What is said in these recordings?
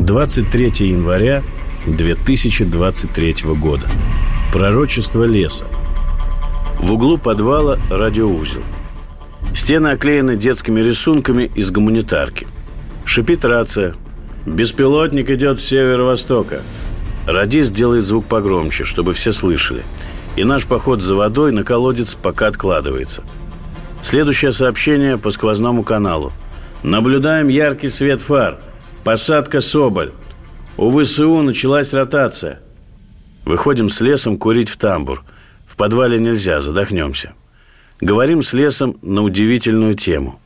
23 января 2023 года. Пророчество леса. В углу подвала радиоузел. Стены оклеены детскими рисунками из гуманитарки. Шипит рация. «Беспилотник идет с северо-востока». Радист делает звук погромче, чтобы все слышали. И наш поход за водой на колодец пока откладывается. Следующее сообщение по сквозному каналу. Наблюдаем яркий свет фар. Посадка Соболь. У ВСУ началась ротация. Выходим с лесом курить в тамбур. В подвале нельзя, задохнемся. Говорим с лесом на удивительную тему.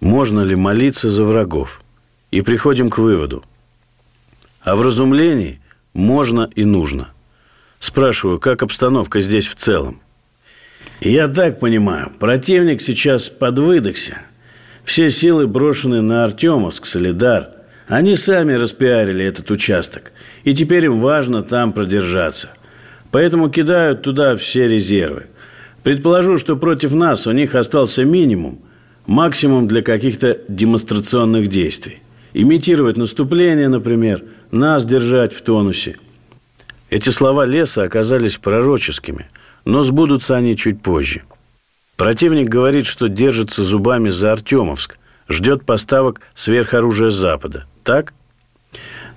Можно ли молиться за врагов? И приходим к выводу. О вразумлении можно и нужно. Спрашиваю, как обстановка здесь в целом? Я так понимаю, противник сейчас подвыдохся. Все силы брошены на Артемовск, Солидар. Они сами распиарили этот участок. И теперь им важно там продержаться. Поэтому кидают туда все резервы. Предположу, что против нас у них остался минимум, максимум для каких-то демонстрационных действий. Имитировать наступление, например, нас держать в тонусе. Эти слова леса оказались пророческими, но сбудутся они чуть позже. Противник говорит, что держится зубами за Артемовск, ждет поставок сверхоружия Запада. Так?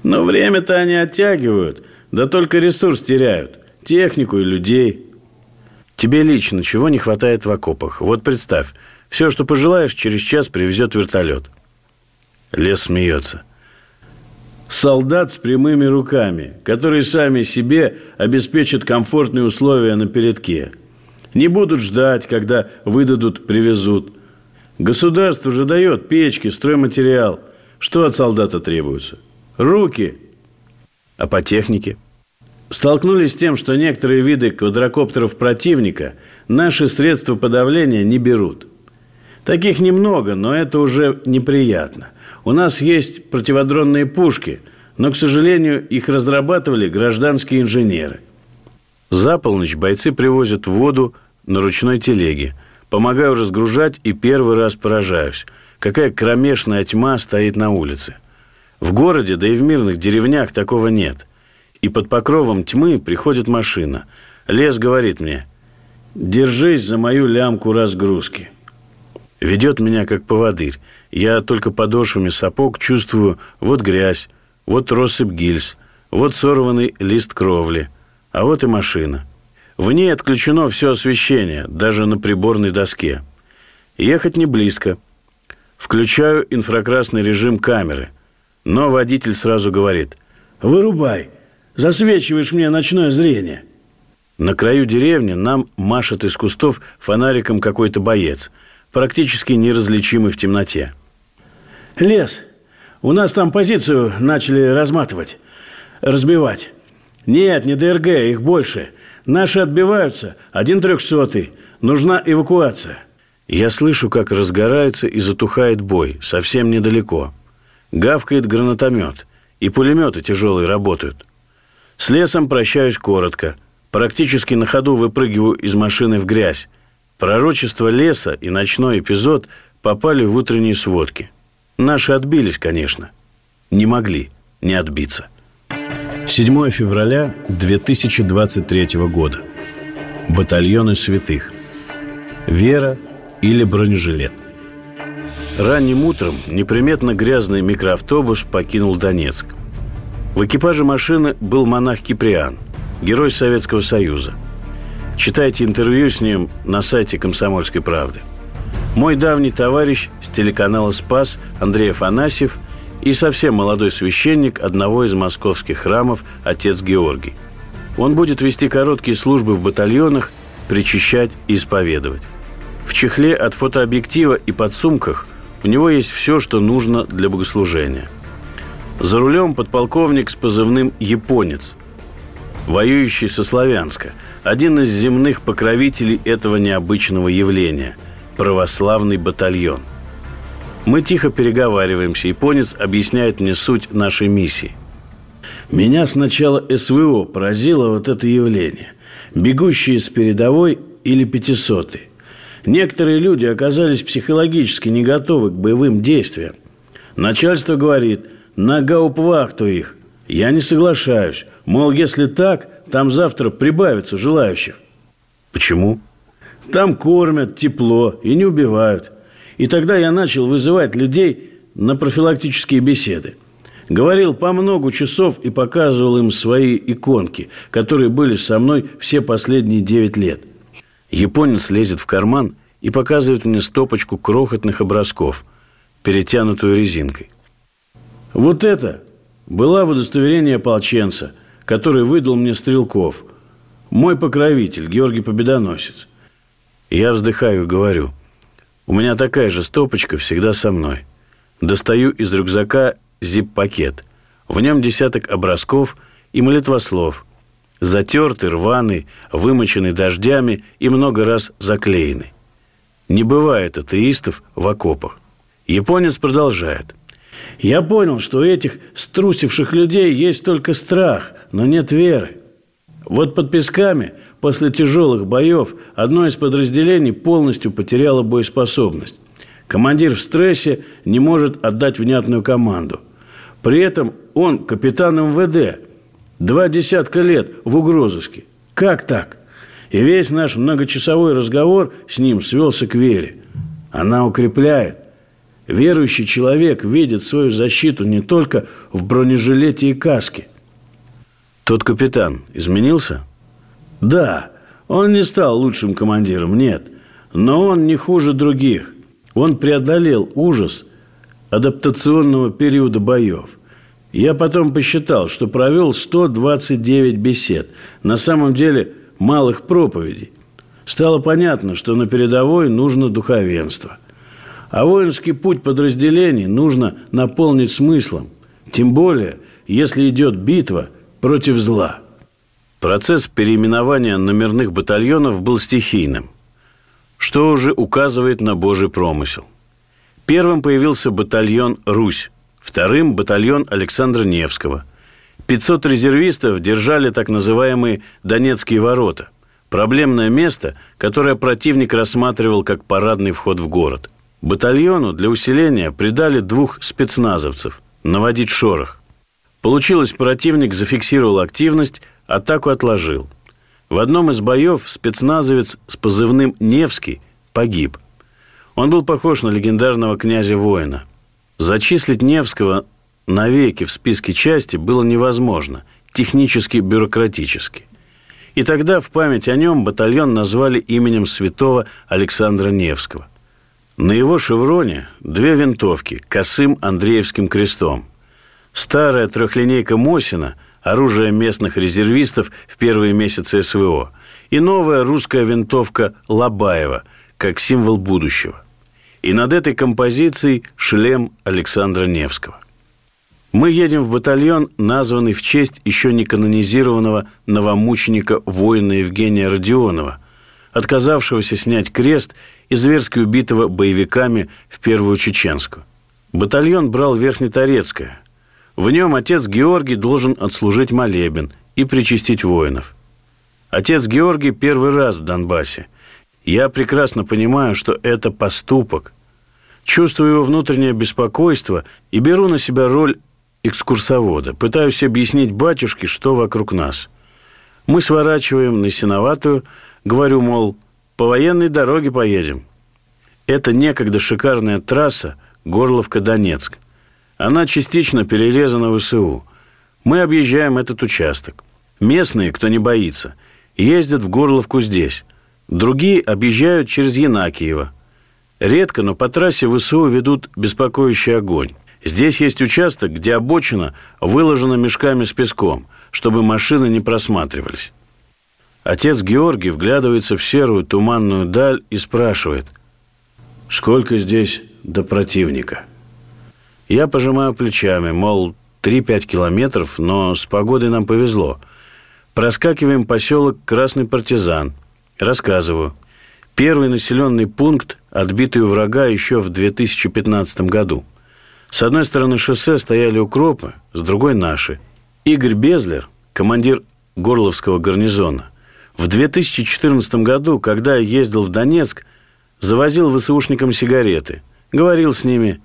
Но время-то они оттягивают, да только ресурс теряют. Технику и людей. Тебе лично чего не хватает в окопах? Вот представь, все, что пожелаешь, через час привезет вертолет. Лес смеется. Солдат с прямыми руками, которые сами себе обеспечат комфортные условия на передке. Не будут ждать, когда выдадут, привезут. Государство же дает печки, стройматериал. Что от солдата требуется? Руки. А по технике? Столкнулись с тем, что некоторые виды квадрокоптеров противника наши средства подавления не берут. Таких немного, но это уже неприятно. У нас есть противодронные пушки, но, к сожалению, их разрабатывали гражданские инженеры. За полночь бойцы привозят воду на ручной телеге. Помогаю разгружать и первый раз поражаюсь. Какая кромешная тьма стоит на улице. В городе, да и в мирных деревнях такого нет. И под покровом тьмы приходит машина. Лес говорит мне, держись за мою лямку разгрузки. Ведет меня как поводырь. Я только подошвами сапог чувствую вот грязь, вот россыпь гильз, вот сорванный лист кровли, а вот и машина. В ней отключено все освещение, даже на приборной доске. Ехать не близко. Включаю инфракрасный режим камеры. Но водитель сразу говорит «Вырубай, засвечиваешь мне ночное зрение». На краю деревни нам машет из кустов фонариком какой-то боец, практически неразличимый в темноте. Лес. У нас там позицию начали разматывать, разбивать. Нет, не ДРГ, их больше. Наши отбиваются, один трехсотый. Нужна эвакуация. Я слышу, как разгорается и затухает бой, совсем недалеко. Гавкает гранатомет, и пулеметы тяжелые работают. С лесом прощаюсь коротко. Практически на ходу выпрыгиваю из машины в грязь. Пророчество леса и ночной эпизод попали в утренние сводки. Наши отбились, конечно. Не могли не отбиться. 7 февраля 2023 года. Батальоны святых. Вера или бронежилет. Ранним утром неприметно грязный микроавтобус покинул Донецк. В экипаже машины был монах Киприан, герой Советского Союза. Читайте интервью с ним на сайте «Комсомольской правды». Мой давний товарищ с телеканала «Спас» Андрей Афанасьев и совсем молодой священник одного из московских храмов отец Георгий. Он будет вести короткие службы в батальонах, причащать и исповедовать. В чехле от фотообъектива и под сумках у него есть все, что нужно для богослужения. За рулем подполковник с позывным «Японец», воюющий со Славянска, один из земных покровителей этого необычного явления – православный батальон. Мы тихо переговариваемся, японец объясняет мне суть нашей миссии. Меня сначала СВО поразило вот это явление. Бегущие с передовой или пятисотые. Некоторые люди оказались психологически не готовы к боевым действиям. Начальство говорит, на гауптвахту их. Я не соглашаюсь. Мол, если так, там завтра прибавится желающих. Почему? Там кормят, тепло и не убивают. И тогда я начал вызывать людей на профилактические беседы. Говорил по много часов и показывал им свои иконки, которые были со мной все последние девять лет. Японец лезет в карман и показывает мне стопочку крохотных образков, перетянутую резинкой. Вот это было удостоверение ополченца, который выдал мне Стрелков, мой покровитель, Георгий Победоносец. я вздыхаю и говорю, у меня такая же стопочка всегда со мной. Достаю из рюкзака зип-пакет. В нем десяток образков и молитвослов. Затертый, рваный, вымоченный дождями и много раз заклеенный. Не бывает атеистов в окопах. Японец продолжает. Я понял, что у этих струсивших людей есть только страх, но нет веры. Вот под Песками после тяжелых боев одно из подразделений полностью потеряло боеспособность. Командир в стрессе не может отдать внятную команду. При этом он капитан МВД. Два десятка лет в угрозыске. Как так? И весь наш многочасовой разговор с ним свелся к вере. Она укрепляет. Верующий человек видит свою защиту не только в бронежилете и каске. Тот капитан изменился? Да, он не стал лучшим командиром, нет. Но он не хуже других. Он преодолел ужас адаптационного периода боев. Я потом посчитал, что провел 129 бесед. На самом деле малых проповедей. Стало понятно, что на передовой нужно духовенство – а воинский путь подразделений нужно наполнить смыслом, тем более, если идет битва против зла. Процесс переименования номерных батальонов был стихийным, что уже указывает на Божий промысел. Первым появился батальон «Русь», вторым – батальон Александра Невского. 500 резервистов держали так называемые «Донецкие ворота», проблемное место, которое противник рассматривал как парадный вход в город – Батальону для усиления придали двух спецназовцев – наводить шорох. Получилось, противник зафиксировал активность, атаку отложил. В одном из боев спецназовец с позывным «Невский» погиб. Он был похож на легендарного князя-воина. Зачислить Невского навеки в списке части было невозможно, технически бюрократически. И тогда в память о нем батальон назвали именем святого Александра Невского – на его шевроне две винтовки косым Андреевским крестом. Старая трехлинейка Мосина – оружие местных резервистов в первые месяцы СВО. И новая русская винтовка Лобаева, как символ будущего. И над этой композицией шлем Александра Невского. Мы едем в батальон, названный в честь еще не канонизированного новомученика воина Евгения Родионова, отказавшегося снять крест – и зверски убитого боевиками в Первую Чеченскую. Батальон брал Верхнеторецкое. В нем отец Георгий должен отслужить молебен и причастить воинов. Отец Георгий первый раз в Донбассе. Я прекрасно понимаю, что это поступок. Чувствую его внутреннее беспокойство и беру на себя роль экскурсовода. Пытаюсь объяснить батюшке, что вокруг нас. Мы сворачиваем на Синоватую, говорю, мол, по военной дороге поедем. Это некогда шикарная трасса Горловка-Донецк. Она частично перерезана ВСУ. Мы объезжаем этот участок. Местные, кто не боится, ездят в Горловку здесь. Другие объезжают через Янакиево. Редко, но по трассе ВСУ ведут беспокоящий огонь. Здесь есть участок, где обочина выложена мешками с песком, чтобы машины не просматривались. Отец Георгий вглядывается в серую туманную даль и спрашивает, сколько здесь до противника? Я пожимаю плечами, мол, 3-5 километров, но с погодой нам повезло. Проскакиваем поселок Красный Партизан. Рассказываю. Первый населенный пункт, отбитый у врага еще в 2015 году. С одной стороны шоссе стояли укропы, с другой наши. Игорь Безлер, командир Горловского гарнизона, в 2014 году, когда ездил в Донецк, завозил ВСУшникам сигареты, говорил с ними.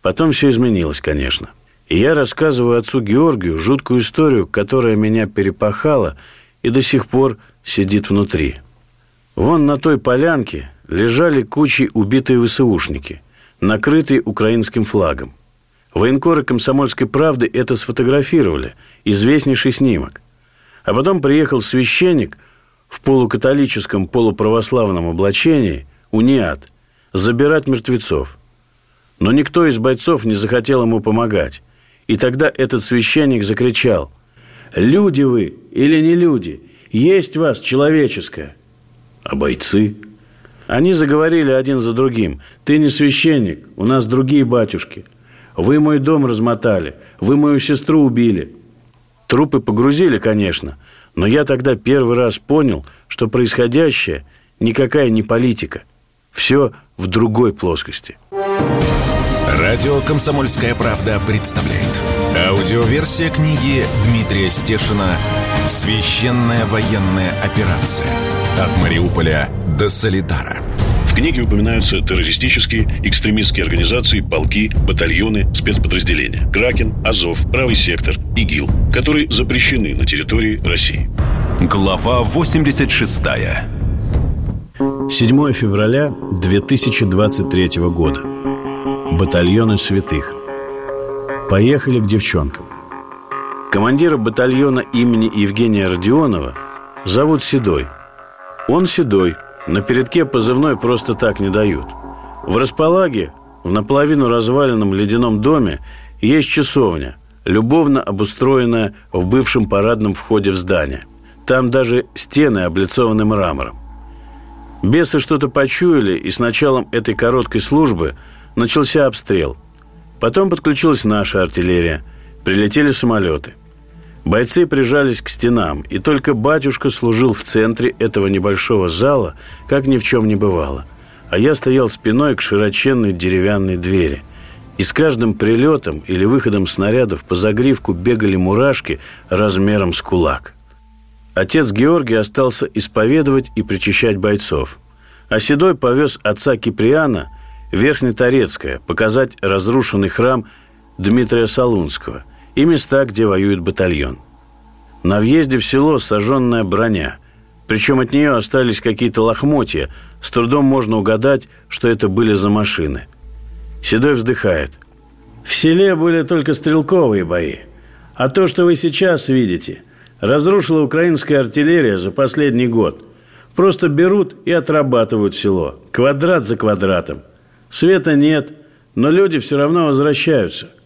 Потом все изменилось, конечно. И я рассказываю отцу Георгию жуткую историю, которая меня перепахала и до сих пор сидит внутри. Вон на той полянке лежали кучи убитые ВСУшники, накрытые украинским флагом. Военкоры «Комсомольской правды» это сфотографировали. Известнейший снимок. А потом приехал священник в полукатолическом, полуправославном облачении, униат, забирать мертвецов. Но никто из бойцов не захотел ему помогать. И тогда этот священник закричал «Люди вы или не люди? Есть вас человеческое!» А бойцы? Они заговорили один за другим. «Ты не священник, у нас другие батюшки. Вы мой дом размотали, вы мою сестру убили». Трупы погрузили, конечно, но я тогда первый раз понял, что происходящее никакая не политика. Все в другой плоскости. Радио «Комсомольская правда» представляет. Аудиоверсия книги Дмитрия Стешина «Священная военная операция. От Мариуполя до Солидара». В книге упоминаются террористические, экстремистские организации, полки, батальоны, спецподразделения. Кракен, Азов, Правый сектор, ИГИЛ, которые запрещены на территории России. Глава 86. 7 февраля 2023 года. Батальоны святых. Поехали к девчонкам. Командира батальона имени Евгения Родионова зовут Седой. Он Седой – на передке позывной просто так не дают. В располаге, в наполовину разваленном ледяном доме, есть часовня, любовно обустроенная в бывшем парадном входе в здание. Там даже стены облицованы мрамором. Бесы что-то почуяли, и с началом этой короткой службы начался обстрел. Потом подключилась наша артиллерия. Прилетели самолеты. Бойцы прижались к стенам, и только батюшка служил в центре этого небольшого зала, как ни в чем не бывало. А я стоял спиной к широченной деревянной двери. И с каждым прилетом или выходом снарядов по загривку бегали мурашки размером с кулак. Отец Георгий остался исповедовать и причащать бойцов. А Седой повез отца Киприана в Верхнеторецкое показать разрушенный храм Дмитрия Солунского – и места, где воюет батальон. На въезде в село сожженная броня. Причем от нее остались какие-то лохмотья. С трудом можно угадать, что это были за машины. Седой вздыхает. В селе были только стрелковые бои. А то, что вы сейчас видите, разрушила украинская артиллерия за последний год. Просто берут и отрабатывают село. Квадрат за квадратом. Света нет, но люди все равно возвращаются –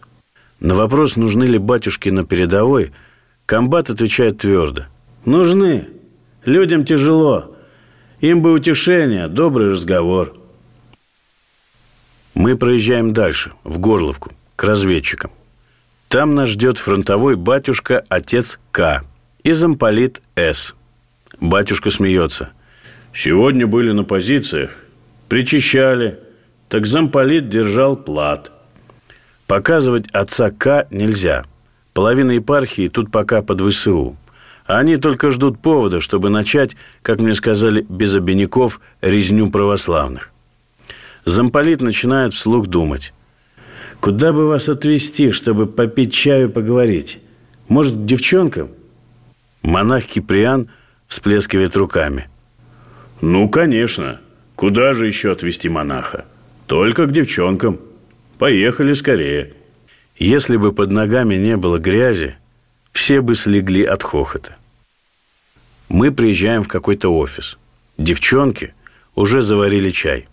на вопрос, нужны ли батюшки на передовой, комбат отвечает твердо. Нужны. Людям тяжело. Им бы утешение, добрый разговор. Мы проезжаем дальше, в Горловку, к разведчикам. Там нас ждет фронтовой батюшка отец К и замполит С. Батюшка смеется. Сегодня были на позициях, причищали, так замполит держал плат – Показывать отца К нельзя. Половина епархии тут пока под ВСУ. А они только ждут повода, чтобы начать, как мне сказали, без обиняков, резню православных. Замполит начинает вслух думать. Куда бы вас отвезти, чтобы попить чаю поговорить? Может, к девчонкам? Монах Киприан всплескивает руками. Ну, конечно. Куда же еще отвезти монаха? Только к девчонкам. Поехали скорее. Если бы под ногами не было грязи, все бы слегли от хохота. Мы приезжаем в какой-то офис. Девчонки уже заварили чай.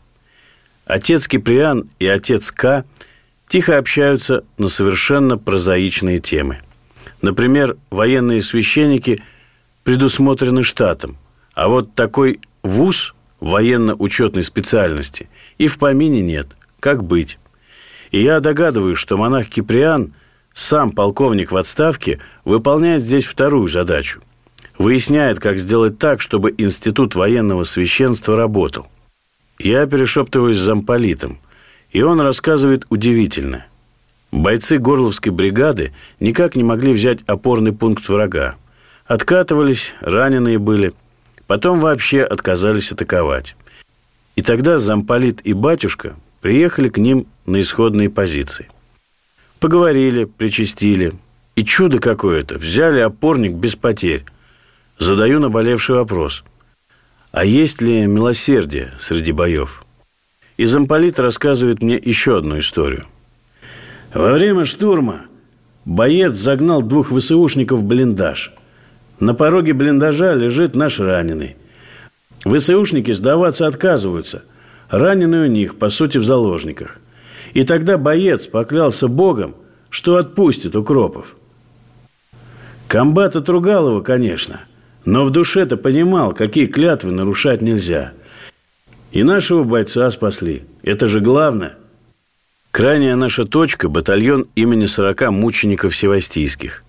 Отец Киприан и отец К тихо общаются на совершенно прозаичные темы. Например, военные священники предусмотрены штатом, а вот такой вуз военно-учетной специальности и в помине нет. Как быть? И я догадываюсь, что монах Киприан сам полковник в отставке выполняет здесь вторую задачу. Выясняет, как сделать так, чтобы институт военного священства работал. Я перешептываюсь с замполитом, и он рассказывает удивительно. Бойцы Горловской бригады никак не могли взять опорный пункт врага. Откатывались, раненые были, потом вообще отказались атаковать. И тогда замполит и батюшка приехали к ним на исходные позиции. Поговорили, причастили. И чудо какое-то, взяли опорник без потерь. Задаю наболевший вопрос. А есть ли милосердие среди боев? И замполит рассказывает мне еще одну историю. Во время штурма боец загнал двух ВСУшников в блиндаж. На пороге блиндажа лежит наш раненый. ВСУшники сдаваться отказываются. Раненый у них, по сути, в заложниках. И тогда боец поклялся Богом, что отпустит укропов. Комбат отругал его, конечно, но в душе-то понимал, какие клятвы нарушать нельзя. И нашего бойца спасли. Это же главное. Крайняя наша точка – батальон имени 40 мучеников севастийских,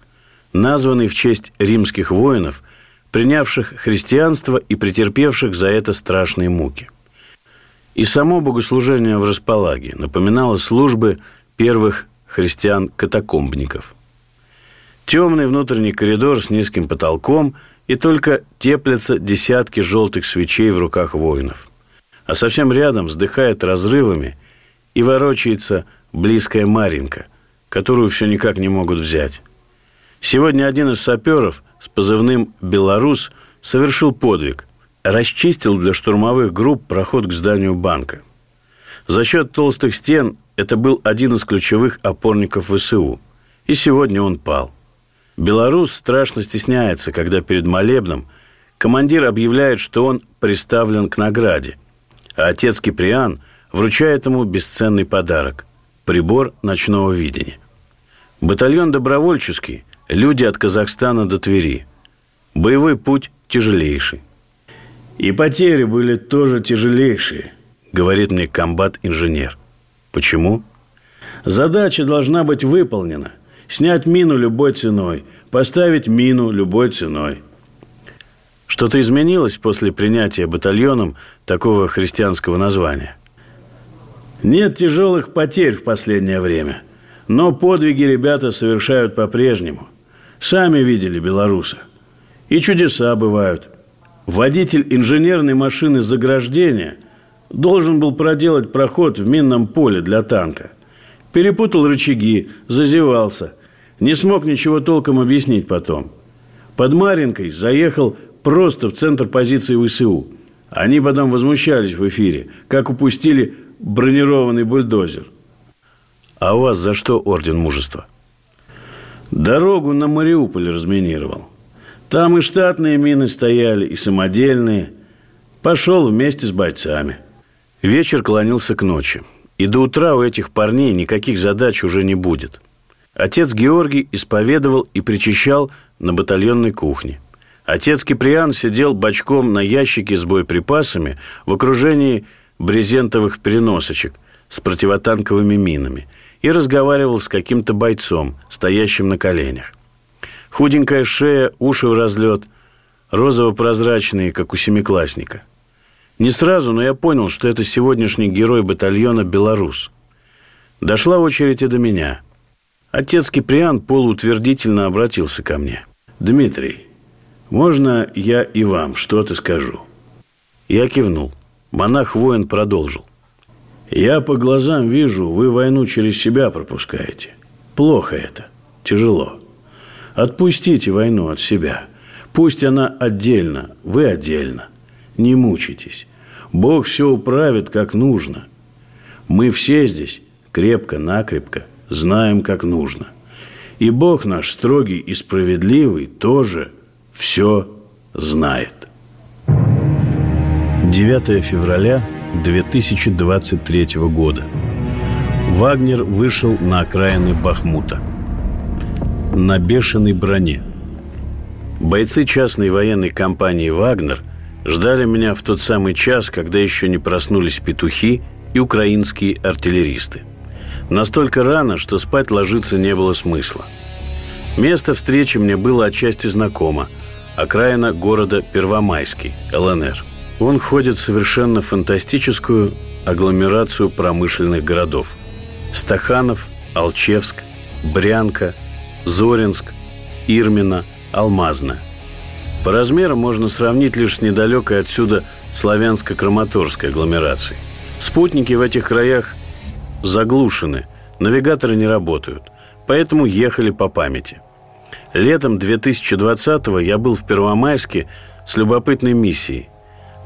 названный в честь римских воинов, принявших христианство и претерпевших за это страшные муки. И само богослужение в располаге напоминало службы первых христиан-катакомбников. Темный внутренний коридор с низким потолком и только теплятся десятки желтых свечей в руках воинов. А совсем рядом вздыхает разрывами и ворочается близкая Маринка, которую все никак не могут взять. Сегодня один из саперов с позывным «Белорус» совершил подвиг – расчистил для штурмовых групп проход к зданию банка. За счет толстых стен это был один из ключевых опорников ВСУ. И сегодня он пал. Белорус страшно стесняется, когда перед молебном командир объявляет, что он представлен к награде, а отец Киприан вручает ему бесценный подарок – прибор ночного видения. Батальон добровольческий – люди от Казахстана до Твери. Боевой путь тяжелейший – и потери были тоже тяжелейшие, говорит мне комбат-инженер. Почему? Задача должна быть выполнена. Снять мину любой ценой, поставить мину любой ценой. Что-то изменилось после принятия батальоном такого христианского названия? Нет тяжелых потерь в последнее время, но подвиги ребята совершают по-прежнему. Сами видели белоруса. И чудеса бывают – Водитель инженерной машины заграждения должен был проделать проход в минном поле для танка. Перепутал рычаги, зазевался. Не смог ничего толком объяснить потом. Под Маринкой заехал просто в центр позиции ВСУ. Они потом возмущались в эфире, как упустили бронированный бульдозер. А у вас за что орден мужества? Дорогу на Мариуполь разминировал. Там и штатные мины стояли, и самодельные. Пошел вместе с бойцами. Вечер клонился к ночи. И до утра у этих парней никаких задач уже не будет. Отец Георгий исповедовал и причащал на батальонной кухне. Отец Киприан сидел бочком на ящике с боеприпасами в окружении брезентовых переносочек с противотанковыми минами и разговаривал с каким-то бойцом, стоящим на коленях. Худенькая шея, уши в разлет, розово-прозрачные, как у семиклассника. Не сразу, но я понял, что это сегодняшний герой батальона «Белорус». Дошла очередь и до меня. Отец Киприан полуутвердительно обратился ко мне. «Дмитрий, можно я и вам что-то скажу?» Я кивнул. Монах-воин продолжил. «Я по глазам вижу, вы войну через себя пропускаете. Плохо это. Тяжело. Отпустите войну от себя. Пусть она отдельно, вы отдельно. Не мучайтесь. Бог все управит как нужно. Мы все здесь крепко-накрепко знаем, как нужно. И Бог наш строгий и справедливый тоже все знает. 9 февраля 2023 года. Вагнер вышел на окраины Бахмута – на бешеной броне. Бойцы частной военной компании «Вагнер» ждали меня в тот самый час, когда еще не проснулись петухи и украинские артиллеристы. Настолько рано, что спать ложиться не было смысла. Место встречи мне было отчасти знакомо. Окраина города Первомайский, ЛНР. Он входит в совершенно фантастическую агломерацию промышленных городов. Стаханов, Алчевск, Брянка, Зоринск, Ирмина, Алмазна. По размерам можно сравнить лишь с недалекой отсюда славянско-краматорской агломерацией. Спутники в этих краях заглушены, навигаторы не работают, поэтому ехали по памяти. Летом 2020-го я был в Первомайске с любопытной миссией.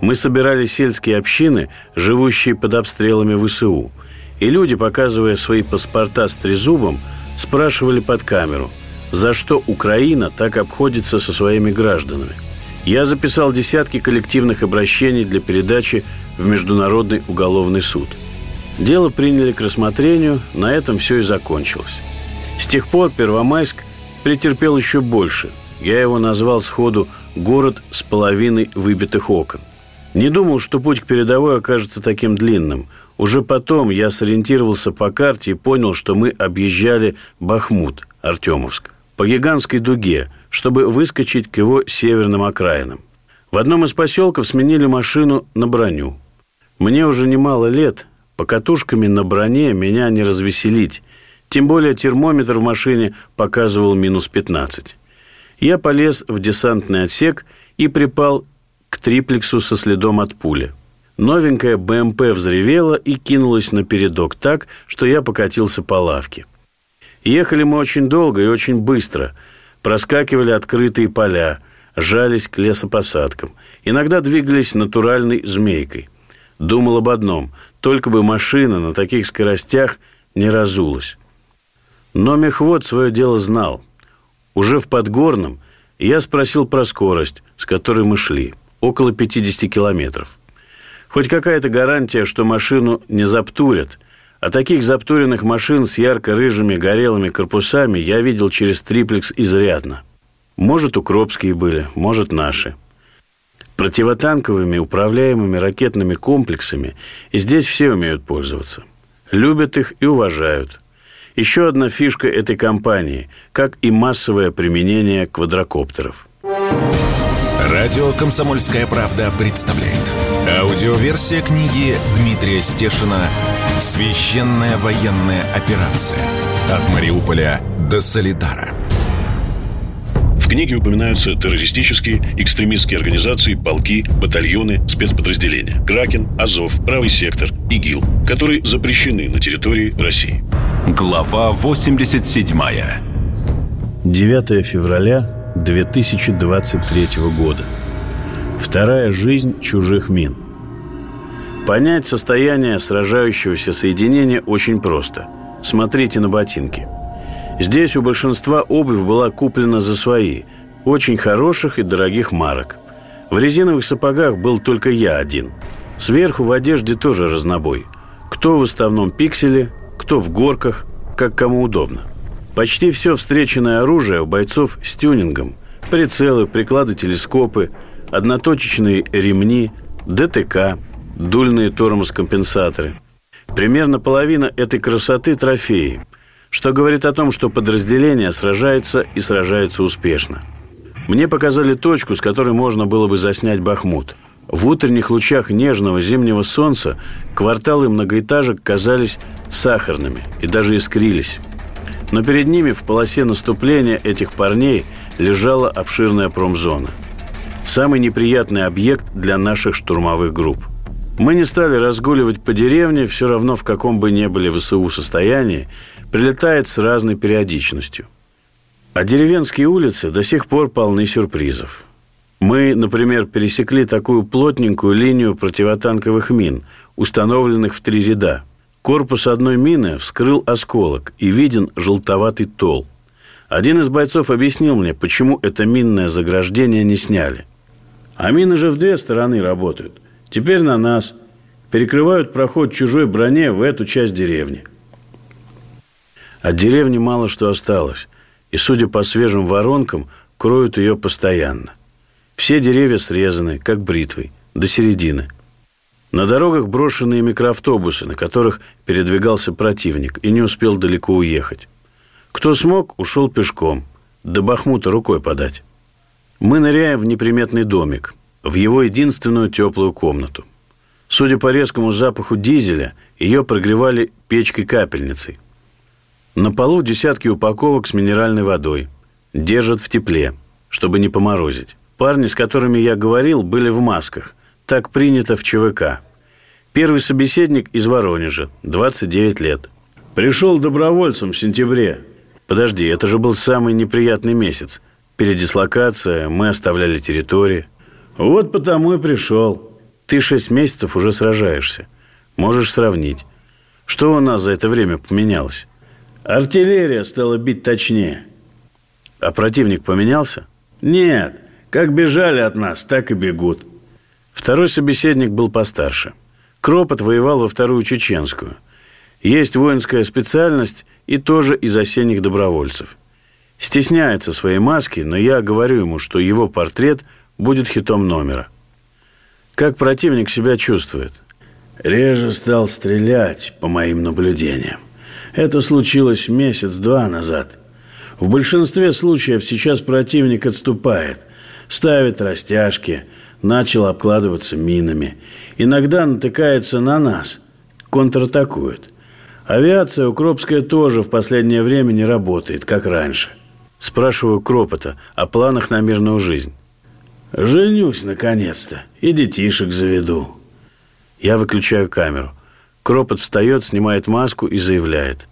Мы собирали сельские общины, живущие под обстрелами ВСУ. И люди, показывая свои паспорта с трезубом, спрашивали под камеру, за что Украина так обходится со своими гражданами. Я записал десятки коллективных обращений для передачи в Международный уголовный суд. Дело приняли к рассмотрению, на этом все и закончилось. С тех пор Первомайск претерпел еще больше. Я его назвал сходу «город с половиной выбитых окон». Не думал, что путь к передовой окажется таким длинным. Уже потом я сориентировался по карте и понял, что мы объезжали Бахмут, Артемовск, по гигантской дуге, чтобы выскочить к его северным окраинам. В одном из поселков сменили машину на броню. Мне уже немало лет, покатушками на броне меня не развеселить, тем более термометр в машине показывал минус 15. Я полез в десантный отсек и припал к триплексу со следом от пули. Новенькая БМП взревела и кинулась на передок так, что я покатился по лавке. Ехали мы очень долго и очень быстро. Проскакивали открытые поля, жались к лесопосадкам. Иногда двигались натуральной змейкой. Думал об одном – только бы машина на таких скоростях не разулась. Но мехвод свое дело знал. Уже в Подгорном я спросил про скорость, с которой мы шли. Около 50 километров. Хоть какая-то гарантия, что машину не заптурят. А таких заптуренных машин с ярко-рыжими горелыми корпусами я видел через триплекс изрядно. Может, укропские были, может, наши. Противотанковыми управляемыми ракетными комплексами здесь все умеют пользоваться. Любят их и уважают – еще одна фишка этой компании, как и массовое применение квадрокоптеров. Радио «Комсомольская правда» представляет. Аудиоверсия книги Дмитрия Стешина «Священная военная операция. От Мариуполя до Солидара». В книге упоминаются террористические, экстремистские организации, полки, батальоны, спецподразделения. Кракен, Азов, Правый сектор, ИГИЛ, которые запрещены на территории России. Глава 87 9 февраля 2023 года. Вторая жизнь чужих мин. Понять состояние сражающегося соединения очень просто. Смотрите на ботинки – Здесь у большинства обувь была куплена за свои, очень хороших и дорогих марок. В резиновых сапогах был только я один. Сверху в одежде тоже разнобой. Кто в основном пикселе, кто в горках, как кому удобно. Почти все встреченное оружие у бойцов с тюнингом. Прицелы, приклады телескопы, одноточечные ремни, ДТК, дульные тормоз-компенсаторы. Примерно половина этой красоты – трофеи – что говорит о том, что подразделение сражается и сражается успешно. Мне показали точку, с которой можно было бы заснять Бахмут. В утренних лучах нежного зимнего солнца кварталы многоэтажек казались сахарными и даже искрились. Но перед ними в полосе наступления этих парней лежала обширная промзона. Самый неприятный объект для наших штурмовых групп. Мы не стали разгуливать по деревне, все равно в каком бы ни были ВСУ состоянии, прилетает с разной периодичностью. А деревенские улицы до сих пор полны сюрпризов. Мы, например, пересекли такую плотненькую линию противотанковых мин, установленных в три ряда. Корпус одной мины вскрыл осколок, и виден желтоватый тол. Один из бойцов объяснил мне, почему это минное заграждение не сняли. А мины же в две стороны работают. Теперь на нас. Перекрывают проход чужой броне в эту часть деревни – от деревни мало что осталось, и, судя по свежим воронкам, кроют ее постоянно. Все деревья срезаны, как бритвой, до середины. На дорогах брошенные микроавтобусы, на которых передвигался противник и не успел далеко уехать. Кто смог, ушел пешком. До Бахмута рукой подать. Мы ныряем в неприметный домик, в его единственную теплую комнату. Судя по резкому запаху дизеля, ее прогревали печкой-капельницей. На полу десятки упаковок с минеральной водой. Держат в тепле, чтобы не поморозить. Парни, с которыми я говорил, были в масках. Так принято в ЧВК. Первый собеседник из Воронежа, 29 лет. Пришел добровольцем в сентябре. Подожди, это же был самый неприятный месяц. Передислокация, мы оставляли территории. Вот потому и пришел. Ты шесть месяцев уже сражаешься. Можешь сравнить. Что у нас за это время поменялось? Артиллерия стала бить точнее. А противник поменялся? Нет. Как бежали от нас, так и бегут. Второй собеседник был постарше. Кропот воевал во вторую чеченскую. Есть воинская специальность и тоже из осенних добровольцев. Стесняется своей маски, но я говорю ему, что его портрет будет хитом номера. Как противник себя чувствует? Реже стал стрелять, по моим наблюдениям. Это случилось месяц-два назад. В большинстве случаев сейчас противник отступает, ставит растяжки – начал обкладываться минами. Иногда натыкается на нас, контратакует. Авиация укропская тоже в последнее время не работает, как раньше. Спрашиваю Кропота о планах на мирную жизнь. «Женюсь, наконец-то, и детишек заведу». Я выключаю камеру. Кропот встает, снимает маску и заявляет.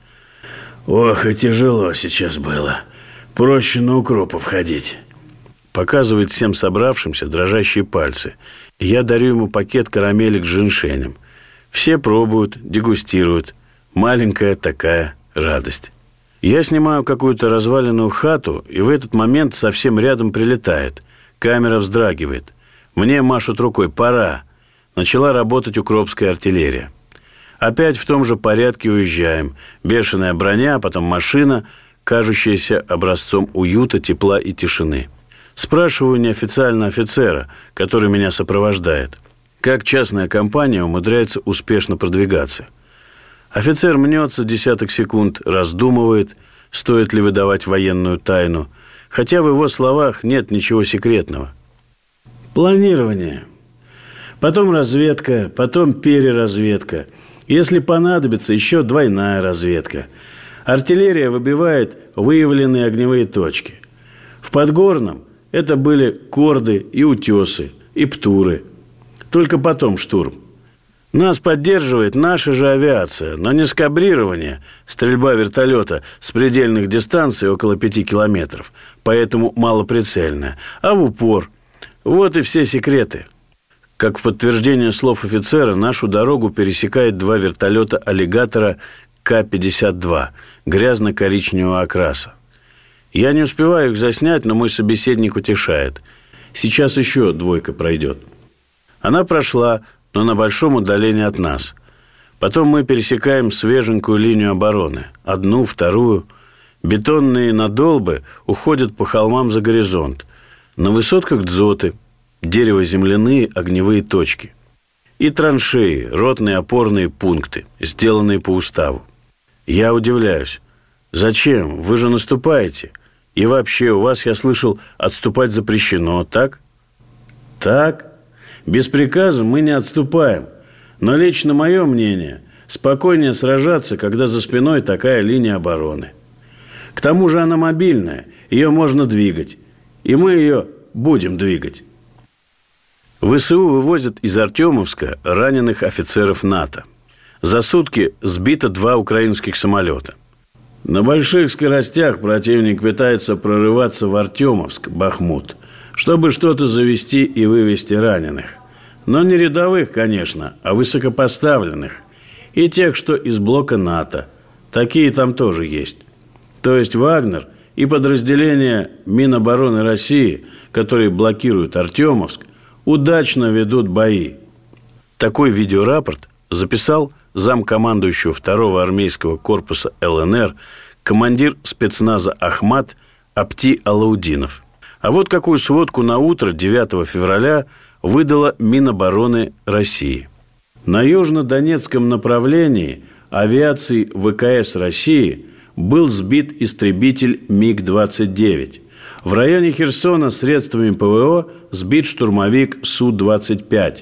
«Ох, и тяжело сейчас было. Проще на укропов ходить». Показывает всем собравшимся дрожащие пальцы. Я дарю ему пакет карамелек с женьшенем. Все пробуют, дегустируют. Маленькая такая радость. Я снимаю какую-то разваленную хату, и в этот момент совсем рядом прилетает. Камера вздрагивает. Мне машут рукой «пора». Начала работать укропская артиллерия. Опять в том же порядке уезжаем. Бешеная броня, потом машина, кажущаяся образцом уюта, тепла и тишины. Спрашиваю неофициально офицера, который меня сопровождает, как частная компания умудряется успешно продвигаться. Офицер мнется десяток секунд, раздумывает, стоит ли выдавать военную тайну, хотя в его словах нет ничего секретного. Планирование. Потом разведка, потом переразведка. Если понадобится, еще двойная разведка. Артиллерия выбивает выявленные огневые точки. В Подгорном это были корды и утесы, и птуры. Только потом штурм. Нас поддерживает наша же авиация, но не скабрирование, стрельба вертолета с предельных дистанций около пяти километров, поэтому малоприцельная, а в упор. Вот и все секреты. Как в подтверждение слов офицера, нашу дорогу пересекает два вертолета аллигатора К-52 грязно-коричневого окраса. Я не успеваю их заснять, но мой собеседник утешает. Сейчас еще двойка пройдет. Она прошла, но на большом удалении от нас. Потом мы пересекаем свеженькую линию обороны. Одну, вторую. Бетонные надолбы уходят по холмам за горизонт. На высотках дзоты, дерево-земляные огневые точки. И траншеи, ротные опорные пункты, сделанные по уставу. Я удивляюсь. Зачем? Вы же наступаете. И вообще, у вас, я слышал, отступать запрещено, так? Так. Без приказа мы не отступаем. Но лично мое мнение, спокойнее сражаться, когда за спиной такая линия обороны. К тому же она мобильная, ее можно двигать. И мы ее будем двигать. ВСУ вывозят из Артемовска раненых офицеров НАТО. За сутки сбито два украинских самолета – на больших скоростях противник пытается прорываться в Артемовск, Бахмут, чтобы что-то завести и вывести раненых. Но не рядовых, конечно, а высокопоставленных. И тех, что из блока НАТО. Такие там тоже есть. То есть Вагнер и подразделения Минобороны России, которые блокируют Артемовск, удачно ведут бои. Такой видеорапорт записал замкомандующего второго армейского корпуса ЛНР, командир спецназа Ахмат Апти Алаудинов. А вот какую сводку на утро 9 февраля выдала Минобороны России. На южно-донецком направлении авиации ВКС России был сбит истребитель МиГ-29. В районе Херсона средствами ПВО сбит штурмовик Су-25.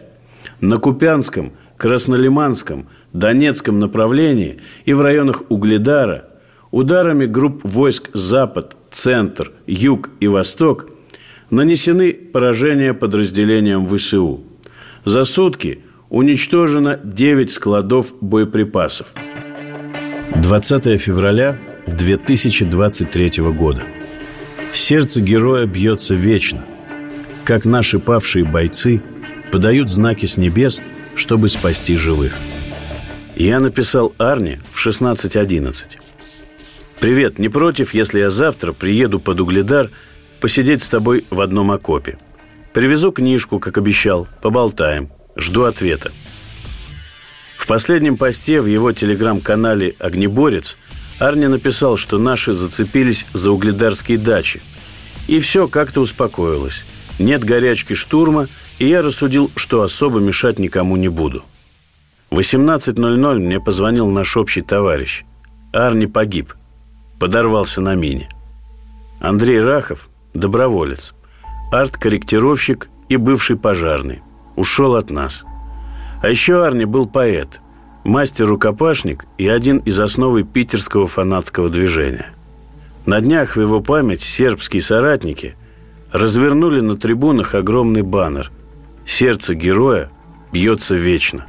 На Купянском, Краснолиманском, Донецком направлении и в районах Угледара ударами групп войск Запад, Центр, Юг и Восток нанесены поражения подразделениям ВСУ. За сутки уничтожено 9 складов боеприпасов. 20 февраля 2023 года. Сердце героя бьется вечно. Как наши павшие бойцы подают знаки с небес, чтобы спасти живых. Я написал Арне в 16.11. «Привет, не против, если я завтра приеду под Угледар посидеть с тобой в одном окопе? Привезу книжку, как обещал, поболтаем. Жду ответа». В последнем посте в его телеграм-канале «Огнеборец» Арни написал, что наши зацепились за угледарские дачи. И все как-то успокоилось. Нет горячки штурма, и я рассудил, что особо мешать никому не буду – 18.00 мне позвонил наш общий товарищ. Арни погиб. Подорвался на мине. Андрей Рахов – доброволец. Арт-корректировщик и бывший пожарный. Ушел от нас. А еще Арни был поэт, мастер-рукопашник и один из основы питерского фанатского движения. На днях в его память сербские соратники развернули на трибунах огромный баннер «Сердце героя бьется вечно».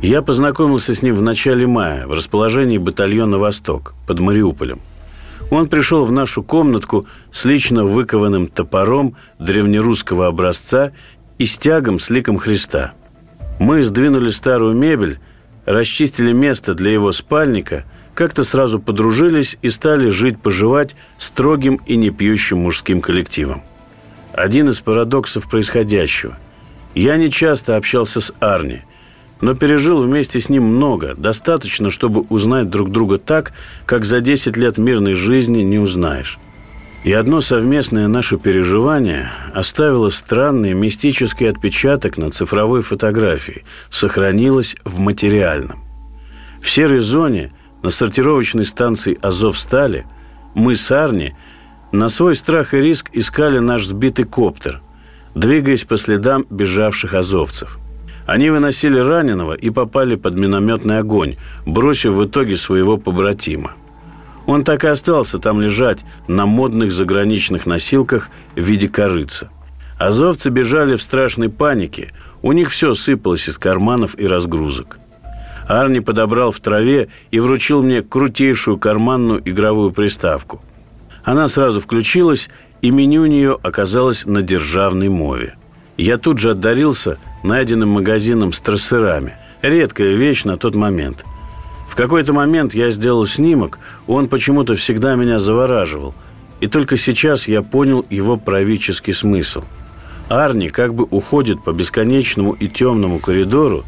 Я познакомился с ним в начале мая в расположении батальона «Восток» под Мариуполем. Он пришел в нашу комнатку с лично выкованным топором древнерусского образца и стягом с ликом Христа. Мы сдвинули старую мебель, расчистили место для его спальника, как-то сразу подружились и стали жить-поживать строгим и непьющим мужским коллективом. Один из парадоксов происходящего. Я не часто общался с Арни – но пережил вместе с ним много, достаточно, чтобы узнать друг друга так, как за 10 лет мирной жизни не узнаешь. И одно совместное наше переживание оставило странный мистический отпечаток на цифровой фотографии, сохранилось в материальном. В серой зоне на сортировочной станции «Азовстали» мы с Арни на свой страх и риск искали наш сбитый коптер, двигаясь по следам бежавших азовцев – они выносили раненого и попали под минометный огонь, бросив в итоге своего побратима. Он так и остался там лежать на модных заграничных носилках в виде корыца. Азовцы бежали в страшной панике, у них все сыпалось из карманов и разгрузок. Арни подобрал в траве и вручил мне крутейшую карманную игровую приставку. Она сразу включилась, и меню у нее оказалось на державной мове. Я тут же отдарился найденным магазином с трассерами. Редкая вещь на тот момент. В какой-то момент я сделал снимок, он почему-то всегда меня завораживал. И только сейчас я понял его правительский смысл. Арни как бы уходит по бесконечному и темному коридору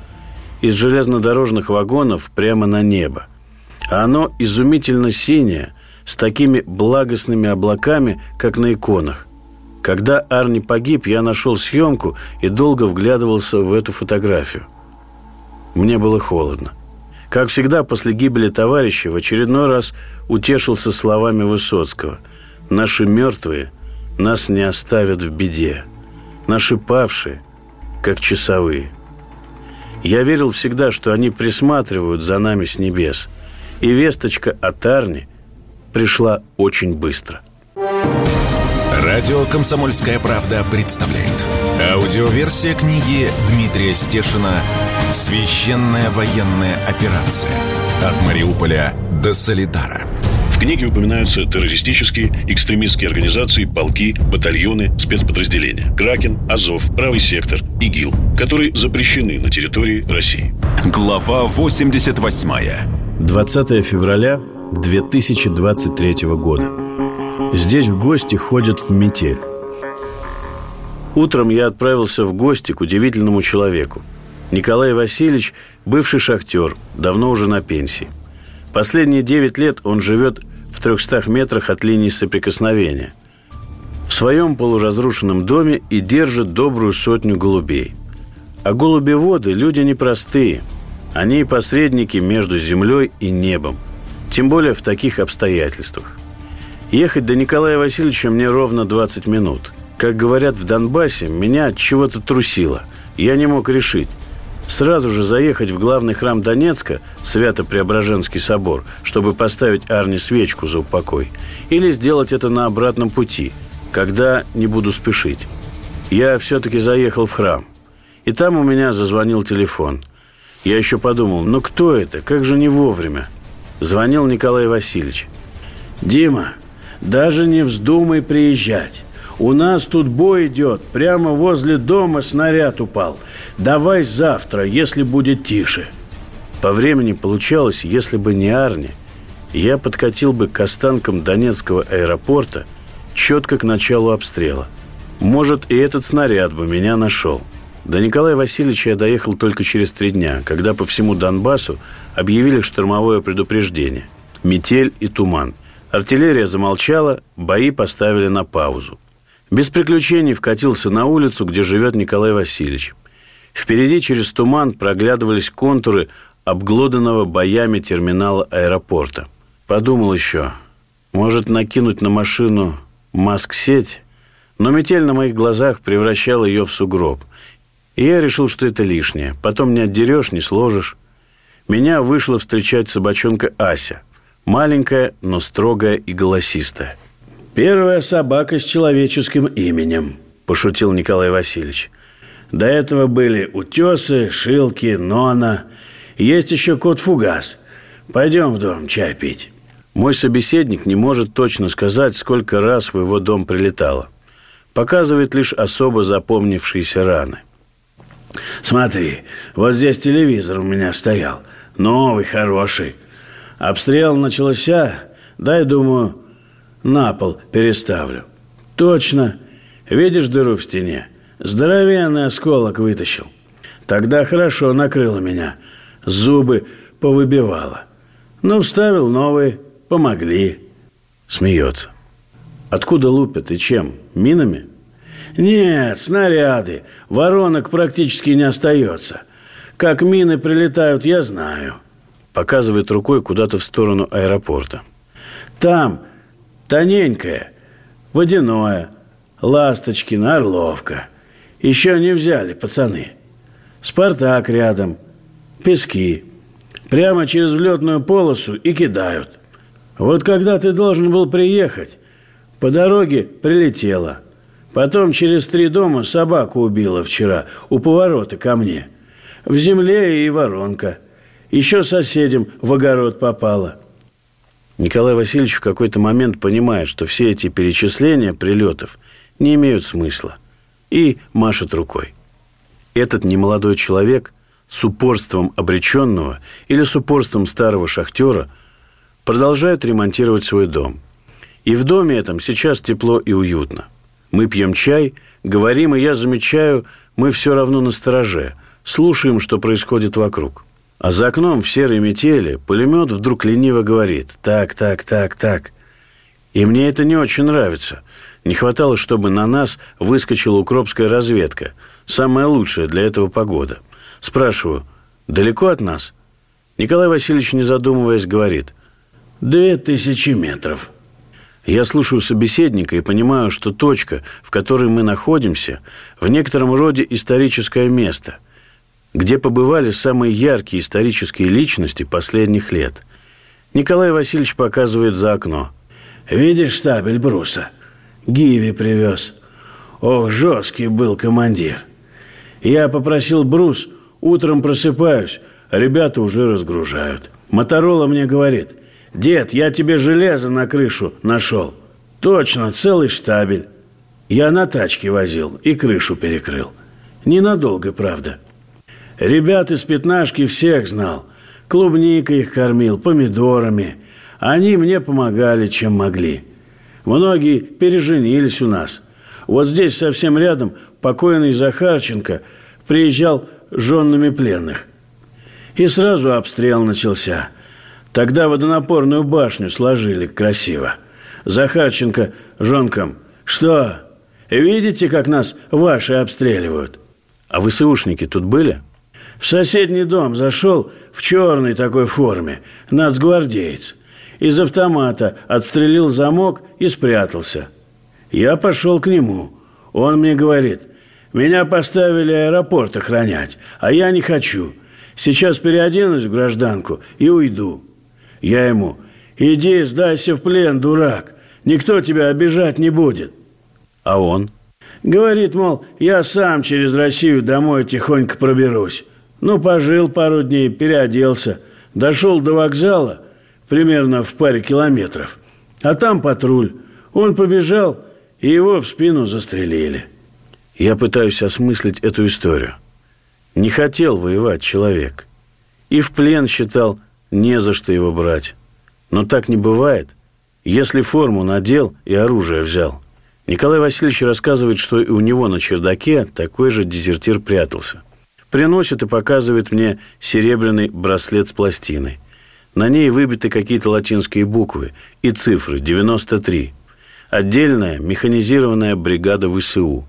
из железнодорожных вагонов прямо на небо. А оно изумительно синее, с такими благостными облаками, как на иконах. Когда Арни погиб, я нашел съемку и долго вглядывался в эту фотографию. Мне было холодно. Как всегда, после гибели товарища в очередной раз утешился словами Высоцкого. «Наши мертвые нас не оставят в беде. Наши павшие, как часовые». Я верил всегда, что они присматривают за нами с небес. И весточка от Арни пришла очень быстро – Радио «Комсомольская правда» представляет. Аудиоверсия книги Дмитрия Стешина «Священная военная операция. От Мариуполя до Солидара». В книге упоминаются террористические, экстремистские организации, полки, батальоны, спецподразделения. Кракен, Азов, Правый сектор, ИГИЛ, которые запрещены на территории России. Глава 88. 20 февраля 2023 года. Здесь в гости ходят в метель. Утром я отправился в гости к удивительному человеку. Николай Васильевич – бывший шахтер, давно уже на пенсии. Последние 9 лет он живет в 300 метрах от линии соприкосновения. В своем полуразрушенном доме и держит добрую сотню голубей. А голубеводы – люди непростые. Они посредники между землей и небом. Тем более в таких обстоятельствах. Ехать до Николая Васильевича мне ровно 20 минут. Как говорят в Донбассе, меня от чего-то трусило. Я не мог решить, сразу же заехать в главный храм Донецка, Свято-Преображенский собор, чтобы поставить Арне свечку за упокой, или сделать это на обратном пути, когда не буду спешить. Я все-таки заехал в храм. И там у меня зазвонил телефон. Я еще подумал, ну кто это? Как же не вовремя? Звонил Николай Васильевич. «Дима, даже не вздумай приезжать. У нас тут бой идет. Прямо возле дома снаряд упал. Давай завтра, если будет тише. По времени получалось, если бы не Арни, я подкатил бы к останкам Донецкого аэропорта четко к началу обстрела. Может, и этот снаряд бы меня нашел. До Николая Васильевича я доехал только через три дня, когда по всему Донбассу объявили штормовое предупреждение. Метель и туман. Артиллерия замолчала, бои поставили на паузу. Без приключений вкатился на улицу, где живет Николай Васильевич. Впереди через туман проглядывались контуры обглоданного боями терминала аэропорта. Подумал еще, может накинуть на машину маск-сеть, но метель на моих глазах превращала ее в сугроб. И я решил, что это лишнее. Потом не отдерешь, не сложишь. Меня вышла встречать собачонка Ася. Маленькая, но строгая и голосистая – «Первая собака с человеческим именем», – пошутил Николай Васильевич. «До этого были утесы, шилки, нона. Есть еще кот-фугас. Пойдем в дом чай пить». Мой собеседник не может точно сказать, сколько раз в его дом прилетало. Показывает лишь особо запомнившиеся раны. «Смотри, вот здесь телевизор у меня стоял. Новый, хороший. Обстрел начался, дай, думаю, на пол переставлю. Точно. Видишь дыру в стене? Здоровенный осколок вытащил. Тогда хорошо накрыло меня. Зубы повыбивало. Ну, вставил новые. Помогли. Смеется. Откуда лупят и чем? Минами? Нет, снаряды. Воронок практически не остается. Как мины прилетают, я знаю. Показывает рукой куда-то в сторону аэропорта. Там Тоненькое, водяное, Ласточкина, Орловка. Еще не взяли пацаны. Спартак рядом, пески. Прямо через влетную полосу и кидают. Вот когда ты должен был приехать, по дороге прилетела. Потом через три дома собаку убила вчера у поворота ко мне. В земле и воронка. Еще соседям в огород попала. Николай Васильевич в какой-то момент понимает, что все эти перечисления прилетов не имеют смысла, и машет рукой. Этот немолодой человек с упорством обреченного или с упорством старого шахтера продолжает ремонтировать свой дом. И в доме этом сейчас тепло и уютно. Мы пьем чай, говорим, и я замечаю, мы все равно на стороже, слушаем, что происходит вокруг – а за окном в серой метели пулемет вдруг лениво говорит «Так, так, так, так». И мне это не очень нравится. Не хватало, чтобы на нас выскочила укропская разведка. Самая лучшая для этого погода. Спрашиваю, далеко от нас? Николай Васильевич, не задумываясь, говорит «Две тысячи метров». Я слушаю собеседника и понимаю, что точка, в которой мы находимся, в некотором роде историческое место – где побывали самые яркие исторические личности последних лет. Николай Васильевич показывает за окно. «Видишь штабель бруса? Гиви привез. Ох, жесткий был командир. Я попросил брус, утром просыпаюсь, ребята уже разгружают. Моторола мне говорит, «Дед, я тебе железо на крышу нашел». Точно, целый штабель. Я на тачке возил и крышу перекрыл. Ненадолго, правда. Ребят из пятнашки всех знал. Клубникой их кормил, помидорами. Они мне помогали, чем могли. Многие переженились у нас. Вот здесь совсем рядом покойный Захарченко приезжал женными пленных. И сразу обстрел начался. Тогда водонапорную башню сложили красиво. Захарченко жонкам «Что? Видите, как нас ваши обстреливают?» «А ВСУшники тут были?» В соседний дом зашел в черной такой форме, нацгвардеец. Из автомата отстрелил замок и спрятался. Я пошел к нему. Он мне говорит, меня поставили аэропорт охранять, а я не хочу. Сейчас переоденусь в гражданку и уйду. Я ему, иди, сдайся в плен, дурак. Никто тебя обижать не будет. А он? Говорит, мол, я сам через Россию домой тихонько проберусь. Ну, пожил пару дней, переоделся. Дошел до вокзала, примерно в паре километров. А там патруль. Он побежал, и его в спину застрелили. Я пытаюсь осмыслить эту историю. Не хотел воевать человек. И в плен считал, не за что его брать. Но так не бывает, если форму надел и оружие взял. Николай Васильевич рассказывает, что и у него на чердаке такой же дезертир прятался. Приносит и показывает мне серебряный браслет с пластиной. На ней выбиты какие-то латинские буквы и цифры 93. Отдельная механизированная бригада ВСУ.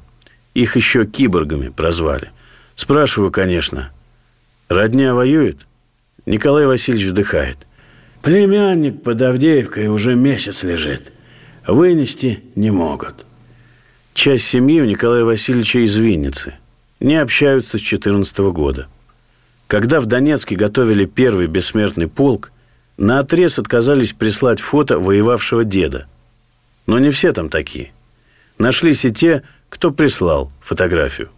Их еще киборгами прозвали. Спрашиваю, конечно, родня воюет? Николай Васильевич вздыхает. Племянник под Авдеевкой уже месяц лежит. Вынести не могут. Часть семьи у Николая Васильевича из Винницы. Не общаются с 14 года. Когда в Донецке готовили первый бессмертный полк, на отрез отказались прислать фото воевавшего деда. Но не все там такие. Нашлись и те, кто прислал фотографию?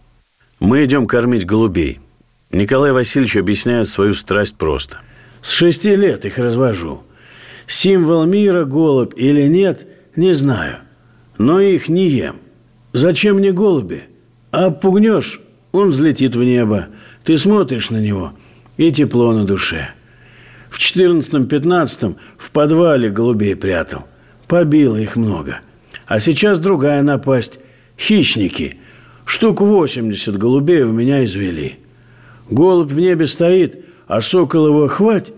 Мы идем кормить голубей. Николай Васильевич объясняет свою страсть просто. С шести лет их развожу. Символ мира, голубь или нет, не знаю. Но их не ем. Зачем мне голуби? А пугнешь, он взлетит в небо. Ты смотришь на него, и тепло на душе. В четырнадцатом-пятнадцатом в подвале голубей прятал. Побило их много. А сейчас другая напасть. Хищники. Штук 80 голубей у меня извели. Голубь в небе стоит, а сокол его хвать,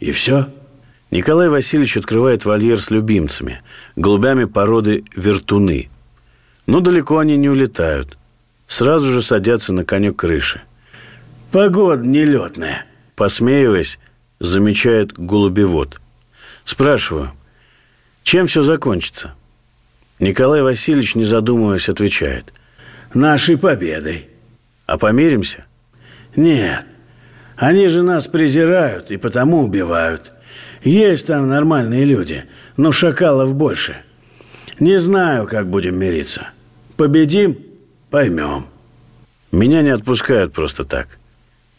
и все. Николай Васильевич открывает вольер с любимцами, голубями породы вертуны. Но далеко они не улетают. Сразу же садятся на конек крыши. Погода нелетная. Посмеиваясь, замечает голубевод. Спрашиваю, чем все закончится? Николай Васильевич, не задумываясь, отвечает. Нашей победой. А помиримся? Нет. Они же нас презирают и потому убивают. Есть там нормальные люди, но шакалов больше. Не знаю, как будем мириться. Победим – поймем. Меня не отпускают просто так.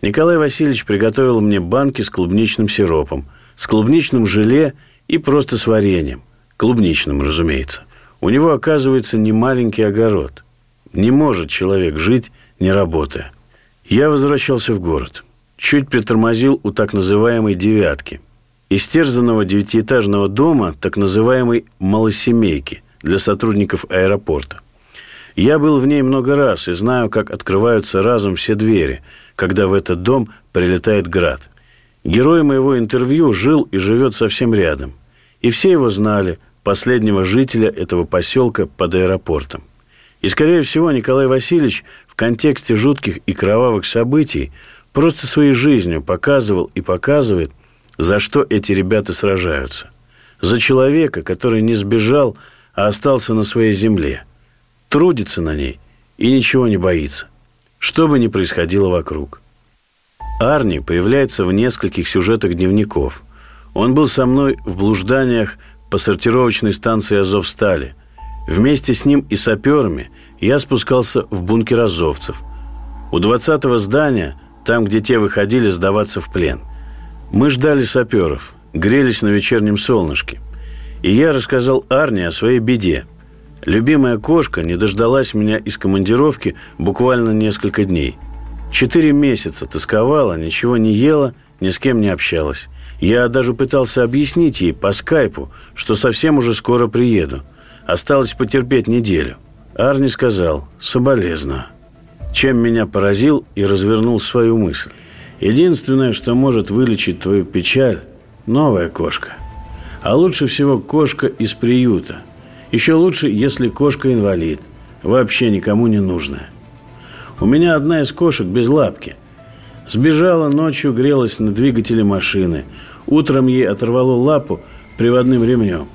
Николай Васильевич приготовил мне банки с клубничным сиропом, с клубничным желе и просто с вареньем. Клубничным, разумеется. У него, оказывается, не маленький огород. Не может человек жить, не работая. Я возвращался в город. Чуть притормозил у так называемой «девятки». Истерзанного девятиэтажного дома так называемой «малосемейки» для сотрудников аэропорта. Я был в ней много раз и знаю, как открываются разом все двери, когда в этот дом прилетает град. Герой моего интервью жил и живет совсем рядом. И все его знали – последнего жителя этого поселка под аэропортом. И, скорее всего, Николай Васильевич в контексте жутких и кровавых событий просто своей жизнью показывал и показывает, за что эти ребята сражаются. За человека, который не сбежал, а остался на своей земле, трудится на ней и ничего не боится, что бы ни происходило вокруг. Арни появляется в нескольких сюжетах дневников. Он был со мной в блужданиях по сортировочной станции Азовстали. Вместе с ним и саперами я спускался в бункер азовцев. У 20-го здания, там, где те выходили сдаваться в плен. Мы ждали саперов, грелись на вечернем солнышке. И я рассказал Арне о своей беде. Любимая кошка не дождалась меня из командировки буквально несколько дней. Четыре месяца тосковала, ничего не ела, ни с кем не общалась. Я даже пытался объяснить ей по скайпу, что совсем уже скоро приеду. Осталось потерпеть неделю. Арни сказал «соболезно», чем меня поразил и развернул свою мысль. Единственное, что может вылечить твою печаль – новая кошка. А лучше всего кошка из приюта. Еще лучше, если кошка инвалид, вообще никому не нужная. У меня одна из кошек без лапки. Сбежала ночью, грелась на двигателе машины. Утром ей оторвало лапу приводным ремнем.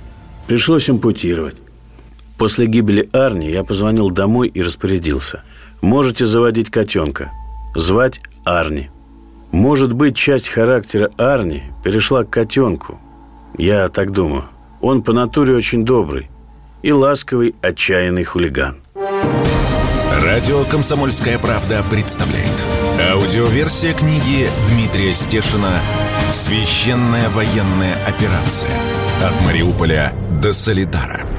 Пришлось ампутировать. После гибели Арни я позвонил домой и распорядился. Можете заводить котенка. Звать Арни. Может быть, часть характера Арни перешла к котенку. Я так думаю. Он по натуре очень добрый и ласковый, отчаянный хулиган. Радио «Комсомольская правда» представляет. Аудиоверсия книги Дмитрия Стешина «Священная военная операция. От Мариуполя до Солидара».